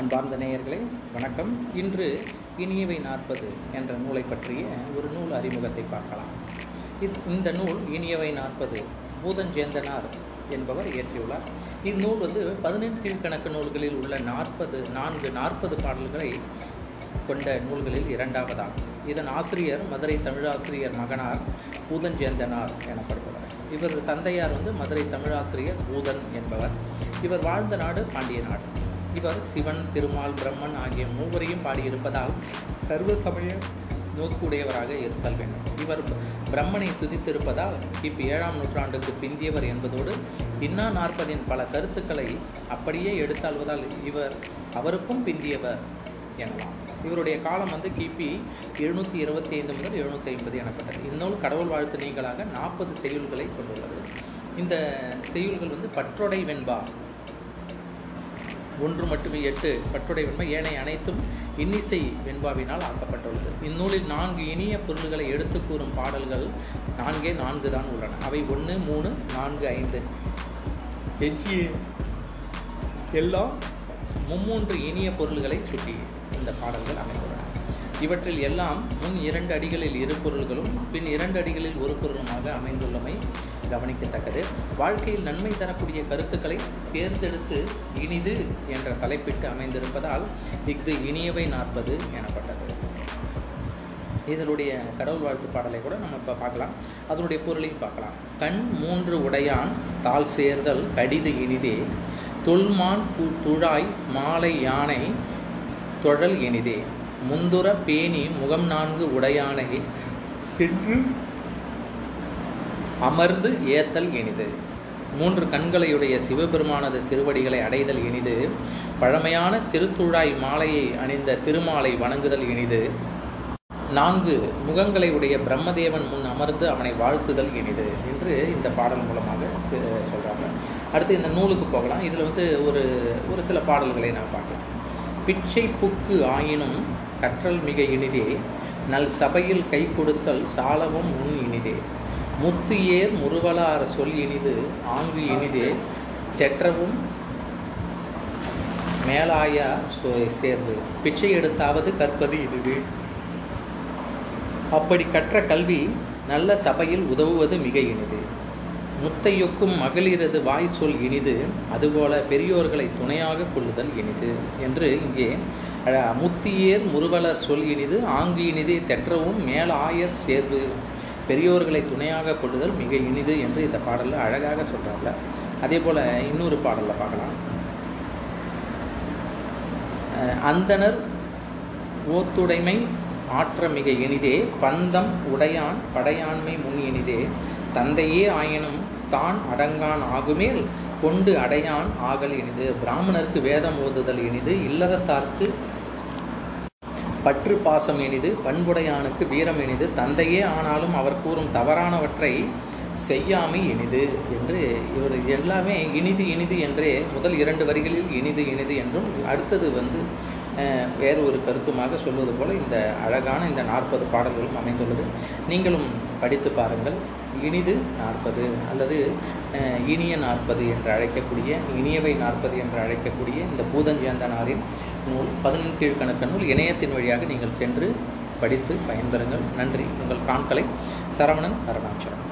அன்பார்ந்த நேயர்களே வணக்கம். இன்று இனியவை நாற்பது என்ற நூலை பற்றிய ஒரு நூல் அறிமுகத்தை பார்க்கலாம். இது இந்த நூல் இனியவை நாற்பது பூதஞ்சேந்தனார் என்பவர் இயற்றியுள்ளார். இந்நூல் வந்து பதினெண் கீழ்கணக்கு நூல்களில் உள்ள நாற்பது நான்கு நாற்பது பாடல்களை கொண்ட நூல்களில் இரண்டாவதாகும். இதன் ஆசிரியர் மதுரை தமிழாசிரியர் மகனார் பூதஞ்சேந்தனார் எனப்படுபவர். இவர் தந்தையார் வந்து மதுரை தமிழாசிரியர் பூதன் என்பவர். இவர் வாழ்ந்த நாடு பாண்டிய நாடு. இவர் சிவன் திருமால் பிரம்மன் ஆகிய மூவரையும் பாடியிருப்பதால் சர்வ சமய நோக்குடையவராக இருத்தல் வேண்டும். இவர் பிரம்மனை துதித்திருப்பதால் கிபி ஏழாம் நூற்றாண்டுக்கு பிந்தியவர் என்பதோடு இன்னா நாற்பதின் பல கருத்துக்களை அப்படியே எடுத்தாள்வதால் இவர் அவருக்கும் பிந்தியவர் எனலாம். இவருடைய காலம் வந்து கிபி எழுநூற்றி இருபத்தி ஐந்து முதல் எழுநூற்றி ஐம்பது எனப்பட்டது. இந்நூல் கடவுள் வாழ்த்து நீங்களாக நாற்பது செய்யுள்களை கொண்டுள்ளது. இந்த செய்யுள்கள் வந்து பற்றொடை வெண்பா ஒன்று மட்டுமே எட்டு பற்றுடை வெண்பா ஏனைய அனைத்தும் இன்னிசை வெண்பாவினால் ஆக்கப்பட்டுள்ளது. இந்நூலில் நான்கு இனிய பொருள்களை எடுத்து கூறும் பாடல்கள் நான்கே நான்கு தான் உள்ளன. அவை ஒன்று மூணு நான்கு ஐந்து. எஞ்சிய எல்லாம் மும்மூன்று இனிய பொருள்களை சுட்டி இந்த பாடல்கள் அமைந்துள்ளன. இவற்றில் எல்லாம் முன் இரண்டு அடிகளில் இரு பொருள்களும் பின் இரண்டு அடிகளில் ஒரு பொருளுமாக அமைந்துள்ளமை கவனிக்கத்தக்கது. வாழ்க்கையில் நன்மை தரக்கூடிய கருத்துக்களை தேர்ந்தெடுத்து இனிது என்ற தலைப்பிட்டு அமைந்திருப்பதால் இஃது இனியவை நாற்பது எனப்பட்டது. இதனுடைய கடவுள் வாழ்த்து பாடலை கூட நம்ம இப்போ பார்க்கலாம். அதனுடைய பொருளையும் பார்க்கலாம். கண் மூன்று உடையான் தாள் சேர்தல் கடிது இனிதே தொல்மான் துழாய் மாலை யானை தொழல் இனிதே. முந்துர பேணி முகம் நான்கு உடையானை சென்று அமர்ந்து ஏத்தல் இனிது மூன்று கண்களையுடைய சிவபெருமானது திருவடிகளை அடைதல் இனிது பழமையான திருத்துழாய் மாலையை அணிந்த திருமாலை வணங்குதல் இனிது நான்கு முகங்களை உடைய பிரம்மதேவன் முன் அமர்ந்து அவனை வாழ்த்துதல் இனிது என்று இந்த பாடல் மூலமாக சொல்கிறாங்க அடுத்து இந்த நூலுக்கு போகலாம். இதில் வந்து ஒரு ஒரு சில பாடல்களை நான் பார்க்கலாம் பிச்சை புக்கு ஆயினும் கற்றல் மிக இனிதே நல் சபையில் கை கொடுத்தல் சாலவும் முன் இனிதே. முத்து ஏர் முருவலார சொல் இனிது ஆங்கு இனிதே. தெற்றவும் மேலாயா சேர்ந்து பிச்சை எடுத்தாவது கற்பது இனிது. அப்படி கற்ற கல்வி நல்ல சபையில் உதவுவது மிக இனிது. முத்தையொக்கும் மகளிரது வாய் சொல் இனிது அதுபோல பெரியோர்களை துணையாக கொள்ளுதல் இனிது என்று இங்கே முத்தியேர் முருவலர் சொல் இனிது ஆங்கு இனிதே தெற்றவும் மேலாயர் சேர்வு. பெரியோர்களை துணையாக கொள்ளுதல் மிக இனிது என்று இந்த பாடலில் அழகாக சொல்கிறாங்க அதே போல் இன்னொரு பாடலில் பார்க்கலாம். அந்தனர் ஓத்துடைமை ஆற்ற மிக இனிதே பந்தம் உடையான் படையாண்மை முன் இனிதே. தந்தையே ஆயினும் தான் அடங்கான் ஆகுமேல் கொண்டு அடையான் ஆகல் இனிது. பிராமணருக்கு வேதம் ஓதுதல் இனிது இல்லறத்தார்க்கு பற்று பாசம் இனிது பண்புடையானுக்கு வீரம் இனிது தந்தையே ஆனாலும் அவர் கூறும் தவறானவற்றை செய்யாமை இனிது என்று இவர் எல்லாமே இனிது இனிது என்றே முதல் இரண்டு வரிகளில் இனிது இனிது என்றும் அடுத்தது வந்து வேறு ஒரு கருத்துமாக சொல்வது போல இந்த அழகான இந்த நாற்பது பாடல்களும் அமைந்துள்ளது. நீங்களும் படித்து பாருங்கள். இனிது நாற்பது அல்லது இனிய நாற்பது என்று அழைக்கக்கூடிய இனியவை நாற்பது என்று அழைக்கக்கூடிய இந்த பூதஞ்சேந்தனாரின் நூல் பதினெட்டு கீழ்கணக்க நூல் இணையத்தின் வழியாக நீங்கள் சென்று படித்து பயன்பெறுங்கள். நன்றி. உங்கள் காண்களை சரவணன் அருணாச்சலம்.